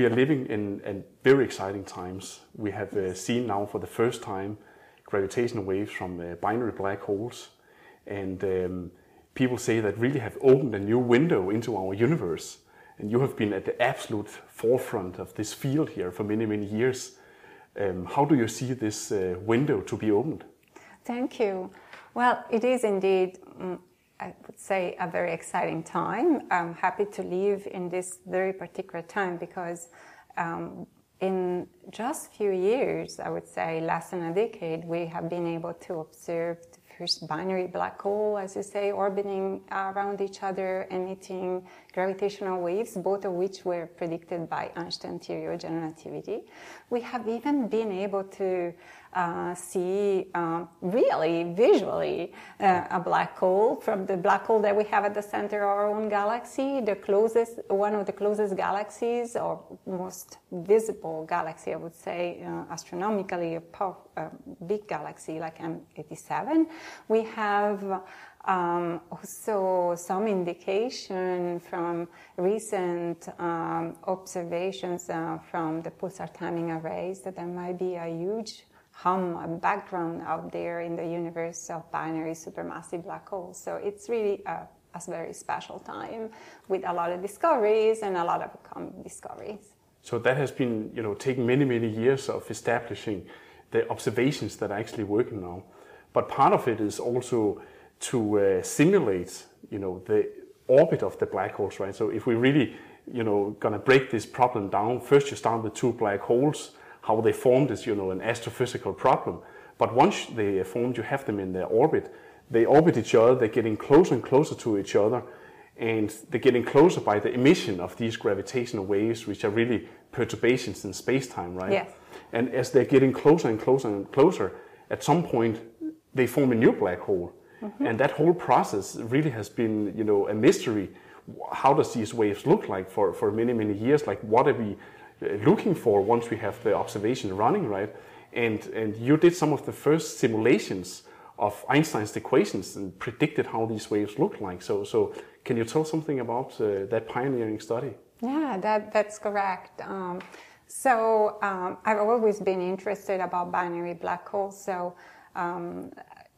we are living in, in very exciting times. We have uh, seen now for the first time gravitational waves from uh, binary black holes, and um, people say that really have opened a new window into our universe. And you have been at the absolute forefront of this field here for many, many years. Um, how do you see this uh, window to be opened? Thank you. Well, it is indeed, mm, I would say, a very exciting time. I'm happy to live in this very particular time because um, in just few years, I would say less than a decade, we have been able to observe the first binary black hole, as you say, orbiting around each other, and emitting gravitational waves, both of which were predicted by Einstein theory of general relativity. We have even been able to uh, see uh, really visually uh, a black hole from the black hole that we have at the center of our own galaxy, the closest, one of the closest galaxies or most visible galaxy, I would say, uh, astronomically a, a big galaxy like M87. We have um, also some indication from recent um, observations uh, from the pulsar timing arrays that there might be a huge hum, a background out there in the universe of binary supermassive black holes. So it's really a, a very special time with a lot of discoveries and a lot of discoveries. So that has been, you know, taking many, many years of establishing the observations that are actually working now. But part of it is also to uh, simulate, you know, the orbit of the black holes, right? So if we really, you know, gonna break this problem down, first you start with two black holes how they formed is, you know, an astrophysical problem. But once they are formed, you have them in their orbit. They orbit each other, they're getting closer and closer to each other, and they're getting closer by the emission of these gravitational waves, which are really perturbations in space-time, right? Yes. And as they're getting closer and closer and closer, at some point they form a new black hole. Mm-hmm. And that whole process really has been, you know, a mystery. How does these waves look like for, for many, many years? Like what are we looking for once we have the observation running, right? And, and you did some of the first simulations of Einstein's equations and predicted how these waves look like. So, so can you tell something about uh, that pioneering study? Yeah, that, that's correct. Um, so um, I've always been interested about binary black holes. So, um,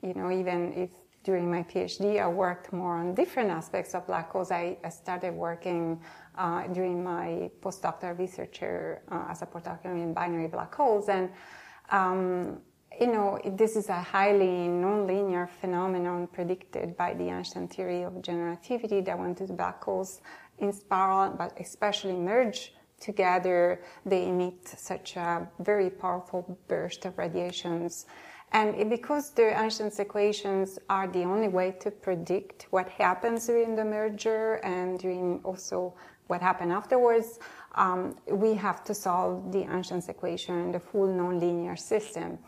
you know, even if during my PhD I worked more on different aspects of black holes, I, I started working uh, during my postdoctoral researcher uh, as a postdoctoral in binary black holes. And, um, you know, this is a highly nonlinear phenomenon predicted by the Einstein theory of general relativity that when two black holes in spiral, but especially merge together, they emit such a very powerful burst of radiations. And because the Einstein's equations are the only way to predict what happens during the merger and during also what happened afterwards, um, we have to solve the Einstein's equation, the full nonlinear system.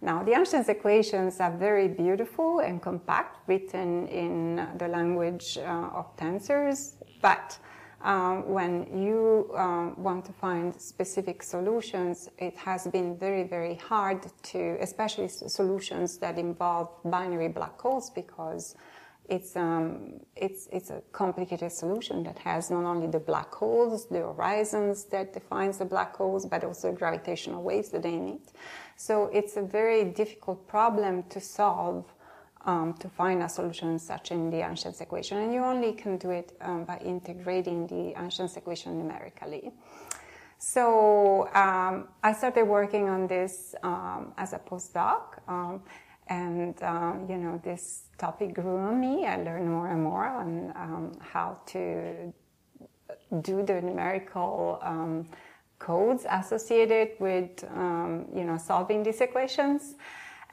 Now, the Einstein's equations are very beautiful and compact, written in the language uh, of tensors, but um, when you um, want to find specific solutions, it has been very, very hard to, especially solutions that involve binary black holes, because it's, um, it's, it's a complicated solution that has not only the black holes, the horizons that defines the black holes, but also gravitational waves that they emit. So it's a very difficult problem to solve um, to find a solution such in the Einstein's equation. And you only can do it um, by integrating the Einstein's equation numerically. So um, I started working on this um, as a postdoc. Um, and um, you know this topic grew on me. I learned more and more on how to do the numerical um, codes associated with you know solving these equations,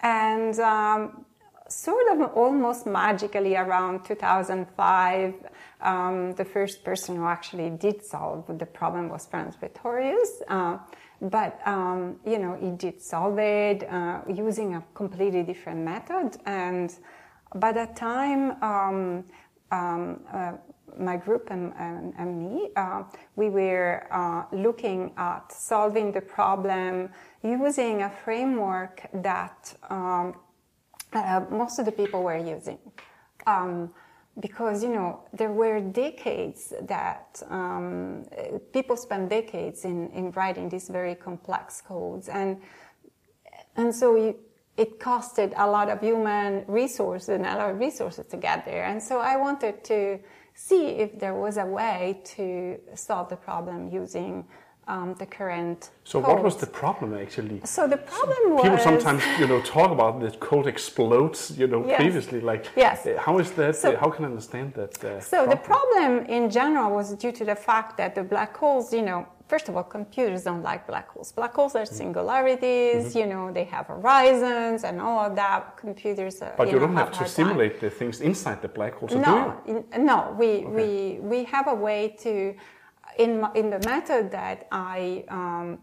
and um, sort of almost magically around 2005, um, the first person who actually did solve the problem was Frans Pretorius. Uh, but, um, you know, he did solve it uh, using a completely different method. And by that time, um, um, uh, my group and, and, and me, uh, we were uh, looking at solving the problem using a framework that um, uh, most of the people were using. Um, because you know there were decades that um, people spent decades in, in writing these very complex codes and and so you, it costed a lot of human resources and a lot of resources to get there and so i wanted to see if there was a way to solve the problem using um, the current. So code. what was the problem actually? So the problem was people sometimes you know talk about the code explodes. You know Yes. previously like Yes. uh, how is that? So- uh, how can I understand that? Uh, So the problem in general was due to the fact that the black holes, you know, first of all, computers don't like black holes. Black holes are singularities, you know, they have horizons and all of that. Computers, uh, But you, know, don't have a to hard time. simulate the things inside the black hole. So do you? No, no, we, we, we have a way to, in, in the method that I, um,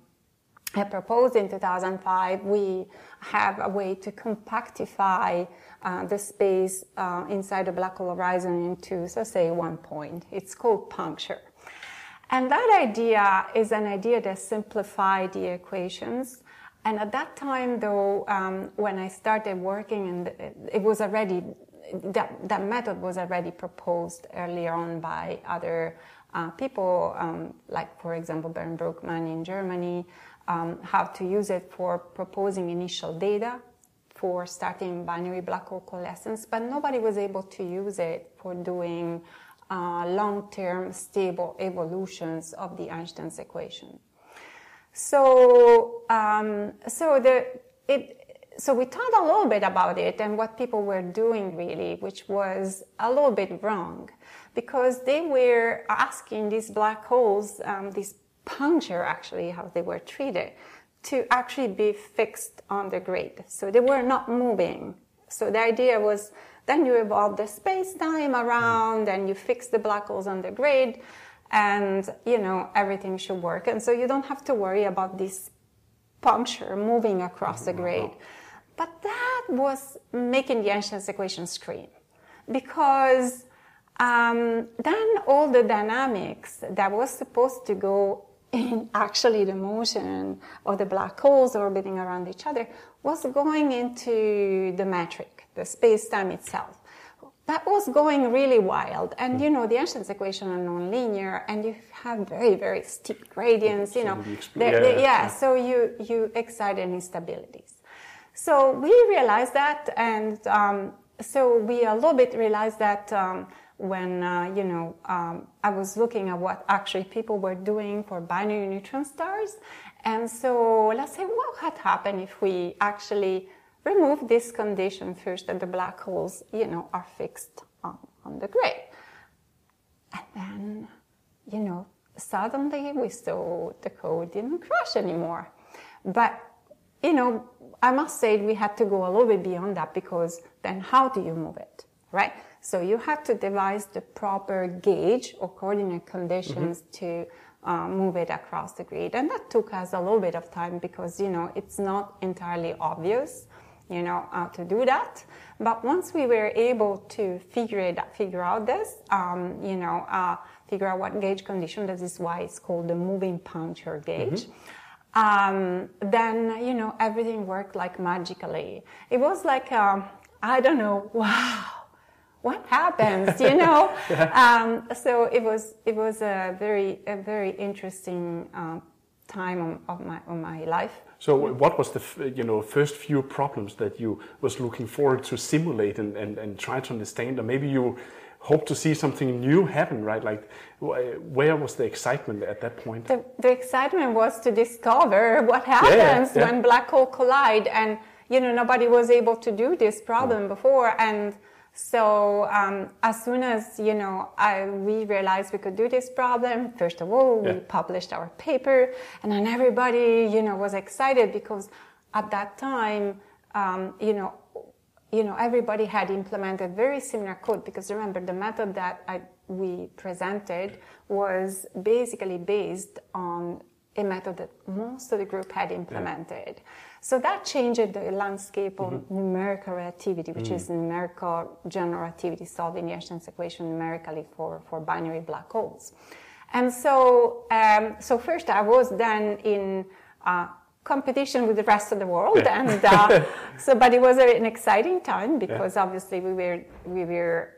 proposed in 2005, we have a way to compactify uh, the space uh, inside the black hole horizon into, so say, one point. It's called puncture. And that idea is an idea that simplified the equations. And at that time, though, um, when I started working, and it was already that that method was already proposed earlier on by other uh, people, um, like for example Bernd Brügmann in Germany, um, how to use it for proposing initial data for starting binary black hole coalescence, but nobody was able to use it for doing uh, long-term stable evolutions of the Einstein's equation. So, um, so the it, so we thought a little bit about it and what people were doing really, which was a little bit wrong, because they were asking these black holes, um, puncture actually, how they were treated, to actually be fixed on the grid. So they were not moving. So the idea was then you evolve the space-time around and you fix the black holes on the grid and you know everything should work. And so you don't have to worry about this puncture moving across the grid. But that was making the Einstein's equation scream because um, then all the dynamics that was supposed to go in actually the motion of the black holes orbiting around each other was going into the metric, the space-time itself. That was going really wild. And you know, the Einstein's equation are nonlinear and you have very, very steep gradients, you know. So the They- yeah, they- yeah, so you, you excite instabilities. So we realized that, and um, so we a little bit realized that um, when uh, you know um, I was looking at what actually people were doing for binary neutron stars, and so let's say what had happened if we actually remove this condition first that the black holes you know are fixed on, on the grid, and then you know suddenly we saw the code didn't crash anymore, but you know, I must say we had to go a little bit beyond that because then how do you move it, right? So you have to devise the proper gauge or coordinate conditions to uh, move it across the grid, and that took us a little bit of time because you know it's not entirely obvious, you know, how to do that. But once we were able to figure it, figure out this, um, you know, uh, figure out what gauge condition. This is why it's called the moving puncture gauge um, then you know everything worked like magically. It was like um, I don't know, wow, what happens, you know? um, so it was it was a very a very interesting um, time of, of my of my life. So what was the you know first few problems that you was looking forward to simulate and, and, and try to understand, or maybe you hope to see something new happen, right? Like where was the excitement at that point? The, the excitement was to discover what happens yeah. when black hole collide, and you know nobody was able to do this problem before, and so um, as soon as you know I, we realized we could do this problem, first of all we Yeah. published our paper, and then everybody you know was excited because at that time um, you know you know, everybody had implemented very similar code because remember the method that I, we presented was basically based on a method that most of the group had implemented. So that changed the landscape of numerical relativity, which is numerical general relativity, solving the Einstein's equation numerically for, for binary black holes. And so, um, so first I was then in uh, competition with the rest of the world, and uh, so, but it was a, an exciting time because obviously we were we were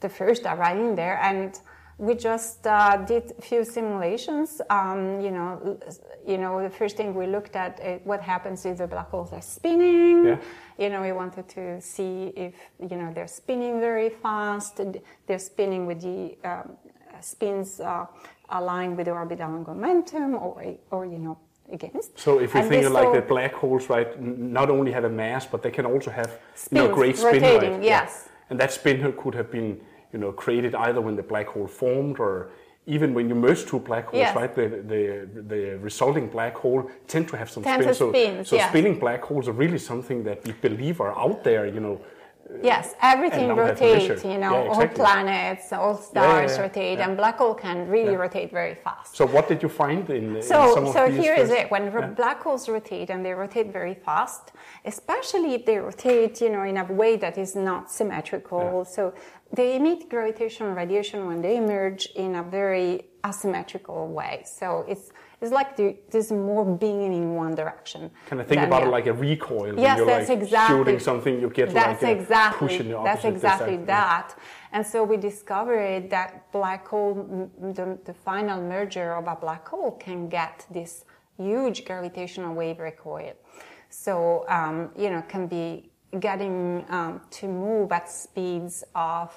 the first arriving there, and we just uh, did a few simulations. Um, you know, you know, the first thing we looked at uh, what happens if the black holes are spinning. Yeah. You know, we wanted to see if you know they're spinning very fast. They're spinning with the um, spins uh, aligned with the orbital momentum, or or you know against. So if you And think of like the black holes, right, not only have a mass, but they can also have you know, great spin, rotating, right? yes. And that spin could have been, you know, created either when the black hole formed or even when you merge two black holes, Yes. right? The, the the resulting black hole tend to have some Tend spin. so spin, so yes. spinning black holes are really something that we believe are out there, you know. Uh, yes, everything And now have rotates. You know, Yeah, all planets, all stars yeah, rotate, yeah. and black hole can really rotate very fast. So what did you find in, in So, some of so here is first- it. When black holes rotate, and they rotate very fast, especially if they rotate, you know, in a way that is not symmetrical. So they emit gravitational radiation when they emerge in a very asymmetrical way. So it's it's like the, there's more being in one direction. Can I think about it like a recoil? when Yes, you're that's like exactly. shooting something, you get That's like exactly. push in the that's exactly direction. that. And so we discovered that black hole, the, the final merger of a black hole, can get this huge gravitational wave recoil. So um, you know, can be getting um, to move at speeds of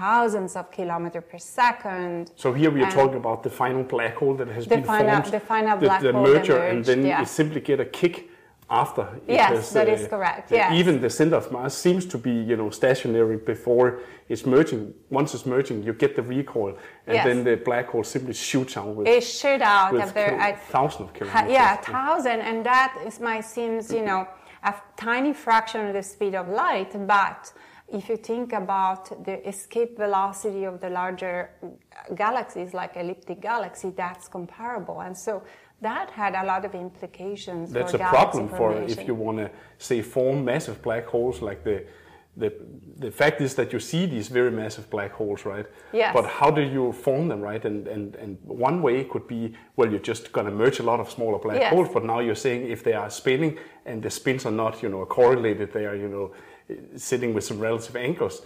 thousands of kilometers per second. So here we are talking about the final black hole that has The been final- formed, the final black the hole that merger, and then yeah. you simply get a kick after. it Yes, has, that is correct, uh, yes. Even the center of mass seems to be, you know, stationary before it's merging. Once it's merging, you get the recoil, and Yes. then the black hole simply shoots out with, It out with at very kil- at thousands of kilometers. yeah, thousand, and that is my seems you know a tiny fraction of the speed of light. But if you think about the escape velocity of the larger galaxies, like elliptic galaxy, that's comparable, and so that had a lot of implications. That's for a problem for if you want to say form massive black holes like the the the fact is that you see these very massive black holes right Yes. but how do you form them right and and and one way could be well you're just going to merge a lot of smaller black Yes. holes but now you're saying if they are spinning and the spins are not you know correlated they are you know sitting with some relative anchors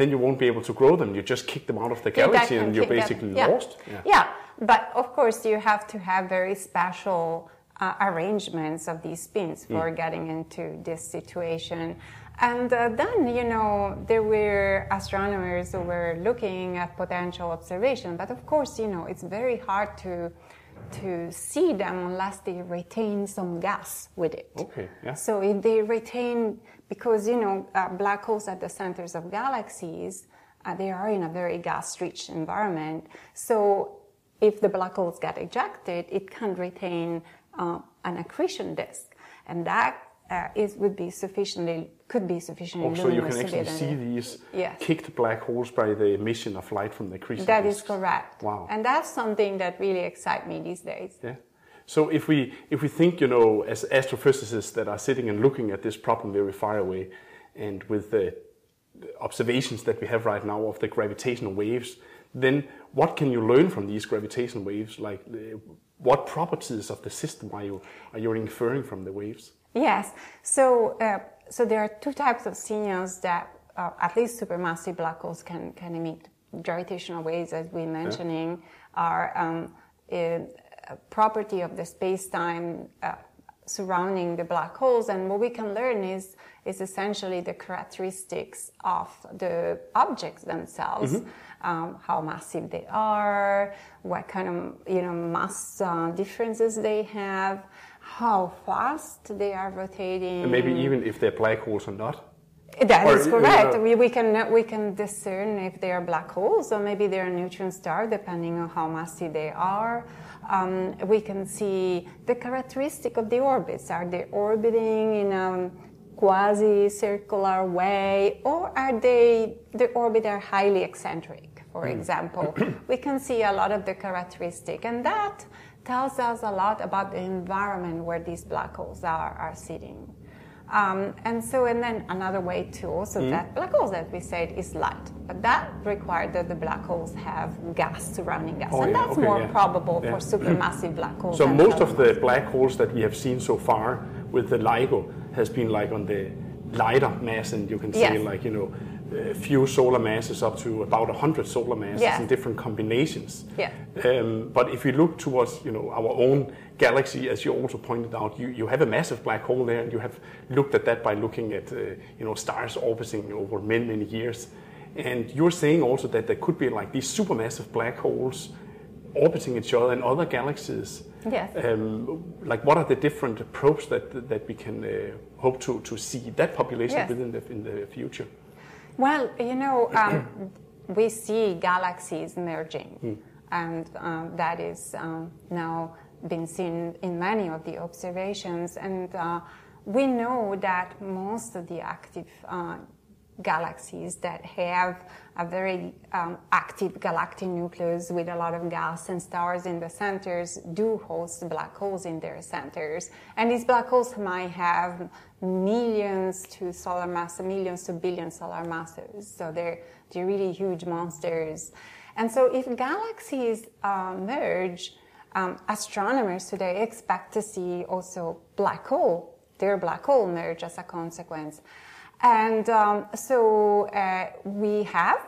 then you won't be able to grow them you just kick them out of the galaxy and you're basically yeah. lost Yeah. but of course you have to have very special uh, arrangements of these spins for Mm. getting into this situation. And uh, then, you know, there were astronomers who were looking at potential observation, but of course, you know, it's very hard to to see them unless they retain some gas with it. Okay, yeah. So if they retain, because you know, uh, black holes at the centers of galaxies, uh, they are in a very gas-rich environment. So if the black holes get ejected, it can retain uh, an accretion disk, and that uh, is would be sufficiently could be sufficiently also you luminous can actually see these Yes. kicked black holes by the emission of light from the accretion That is correct. Wow. And that's something that really excites me these days. Yeah. So if we if we think, you know, as astrophysicists that are sitting and looking at this problem very far away, and with the the observations that we have right now of the gravitational waves, then what can you learn from these gravitational waves? Like, uh, what properties of the system are you are you inferring from the waves? Yes. So, uh, so there are two types of signals that uh, at least supermassive black holes can, can emit. Gravitational waves, as we are mentioning, are um, a, a property of the space-time uh, surrounding the black holes. And what we can learn is is essentially the characteristics of the objects themselves, um, how massive they are, what kind of you know mass uh, differences they have, how fast they are rotating. And maybe even if they're black holes or not. That Or, is correct. we, we can we can discern if they are black holes or maybe they are neutron star, depending on how massive they are. Um, we can see the characteristic of the orbits. Are they orbiting in a quasi-circular way, or are they the orbit are highly eccentric? For example, we can see a lot of the characteristic, and that tells us a lot about the environment where these black holes are, are sitting. Um, and so, and then another way to also Mm-hmm. that black holes, as we said, is light. But that required that the black holes have gas surrounding gas. Oh, and yeah, that's okay, more yeah. probable Yeah. for supermassive black holes. So most of the black holes that we have seen so far with the LIGO has been like on the lighter mass, and you can say Yes. like you know a few solar masses up to about 100 solar masses Yeah. in different combinations. Yeah. Um, but if we look towards you know our own galaxy, as you also pointed out, you, you have a massive black hole there, and you have looked at that by looking at uh, you know stars orbiting over many many years. And you're saying also that there could be like these supermassive black holes orbiting each other in other galaxies. Yes. Um, like what are the different probes that that we can uh, hope to, to see that population Yes. within the in the future? Well, you know, um, we see galaxies merging, and um, that is um, now been seen in many of the observations. And uh, we know that most of the active uh, galaxies that have a very um, active galactic nucleus with a lot of gas and stars in the centers do host black holes in their centers. And these black holes might have millions to solar mass, millions to billions solar masses. So they're, they're really huge monsters. And so if galaxies uh, merge, um, astronomers today expect to see also black hole, their black hole merge as a consequence. And um, so uh, we have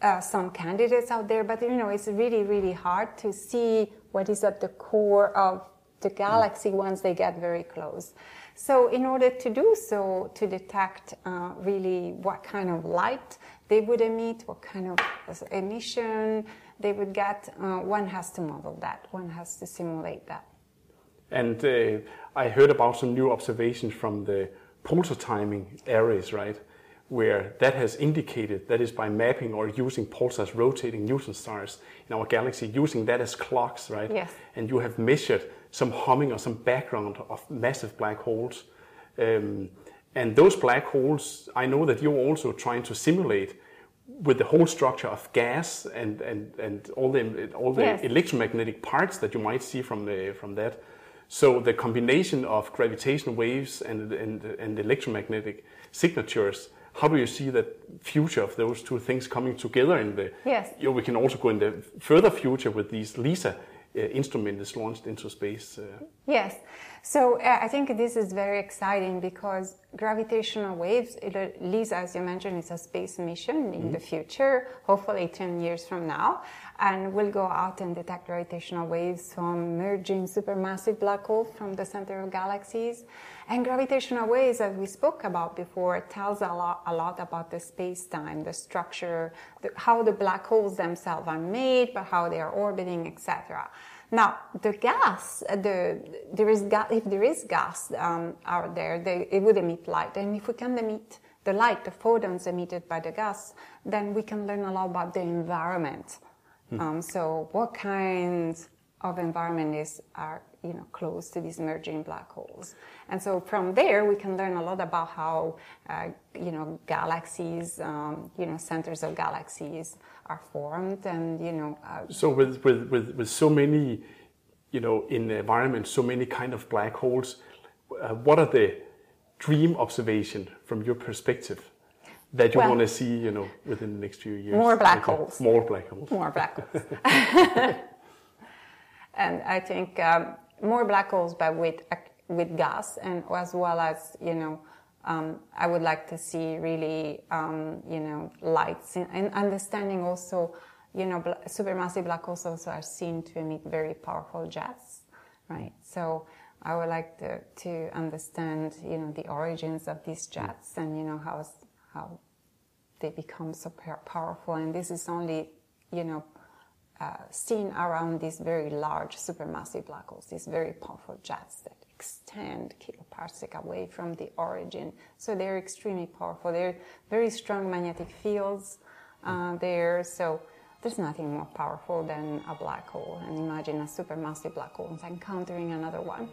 uh, some candidates out there, but you know it's really really hard to see what is at the core of the galaxy once they get very close. So in order to do so, to detect uh, really what kind of light they would emit, what kind of emission they would get, uh, one has to model that. One has to simulate that. And uh, I heard about some new observations from the pulsar timing arrays, right? Where that has indicated that is by mapping or using pulsars rotating neutron stars in our galaxy, using that as clocks, right? Yes. And you have measured some humming or some background of massive black holes. Um, and those black holes, I know that you're also trying to simulate with the whole structure of gas and, and, and all the all the Yes. electromagnetic parts that you might see from the from that. So the combination of gravitational waves and and, and electromagnetic signatures. How do you see the future of those two things coming together in the? Yes. You know, we can also go in the further future with these LISA uh, instrument is launched into space. Uh, Yes. So uh, I think this is very exciting because gravitational waves, uh, LISA, as you mentioned, is a space mission in the future, hopefully 10 years from now. And we'll go out and detect gravitational waves from merging supermassive black holes from the center of galaxies. And gravitational waves, as we spoke about before, tells a lot, a lot about the space-time, the structure, the, how the black holes themselves are made, but how they are orbiting, etc. Now, the gas, the, there is ga- if there is gas um, out there, they, it would emit light. And if we can emit the light, the photons emitted by the gas, then we can learn a lot about the environment. Um, so, what kinds of environment is are you know close to these merging black holes? And so, from there, we can learn a lot about how uh, you know galaxies, um, you know centers of galaxies are formed, and you know uh, So with, with, with, with so many, you know, in the environment, so many kind of black holes, uh, what are the dream observation from your perspective that you Well- want to see, you know, within the next few years? More black Okay, holes. More black holes. more black holes. and I think um, more black holes, but with with gas, and as well as you know, um, I would like to see really um, you know lights and, and understanding also. You know, supermassive black holes also are seen to emit very powerful jets, right? So I would like to, to understand, you know, the origins of these jets and you know how how they become so powerful. And this is only, you know, uh, seen around these very large supermassive black holes, these very powerful jets that extend kiloparsec away from the origin. So they're extremely powerful. They're very strong magnetic fields uh, there. So there's nothing more powerful than a black hole. And imagine a supermassive black hole encountering another one.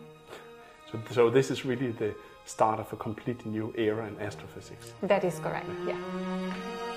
So, so this is really the start of a completely new era in astrophysics. That is correct, yeah.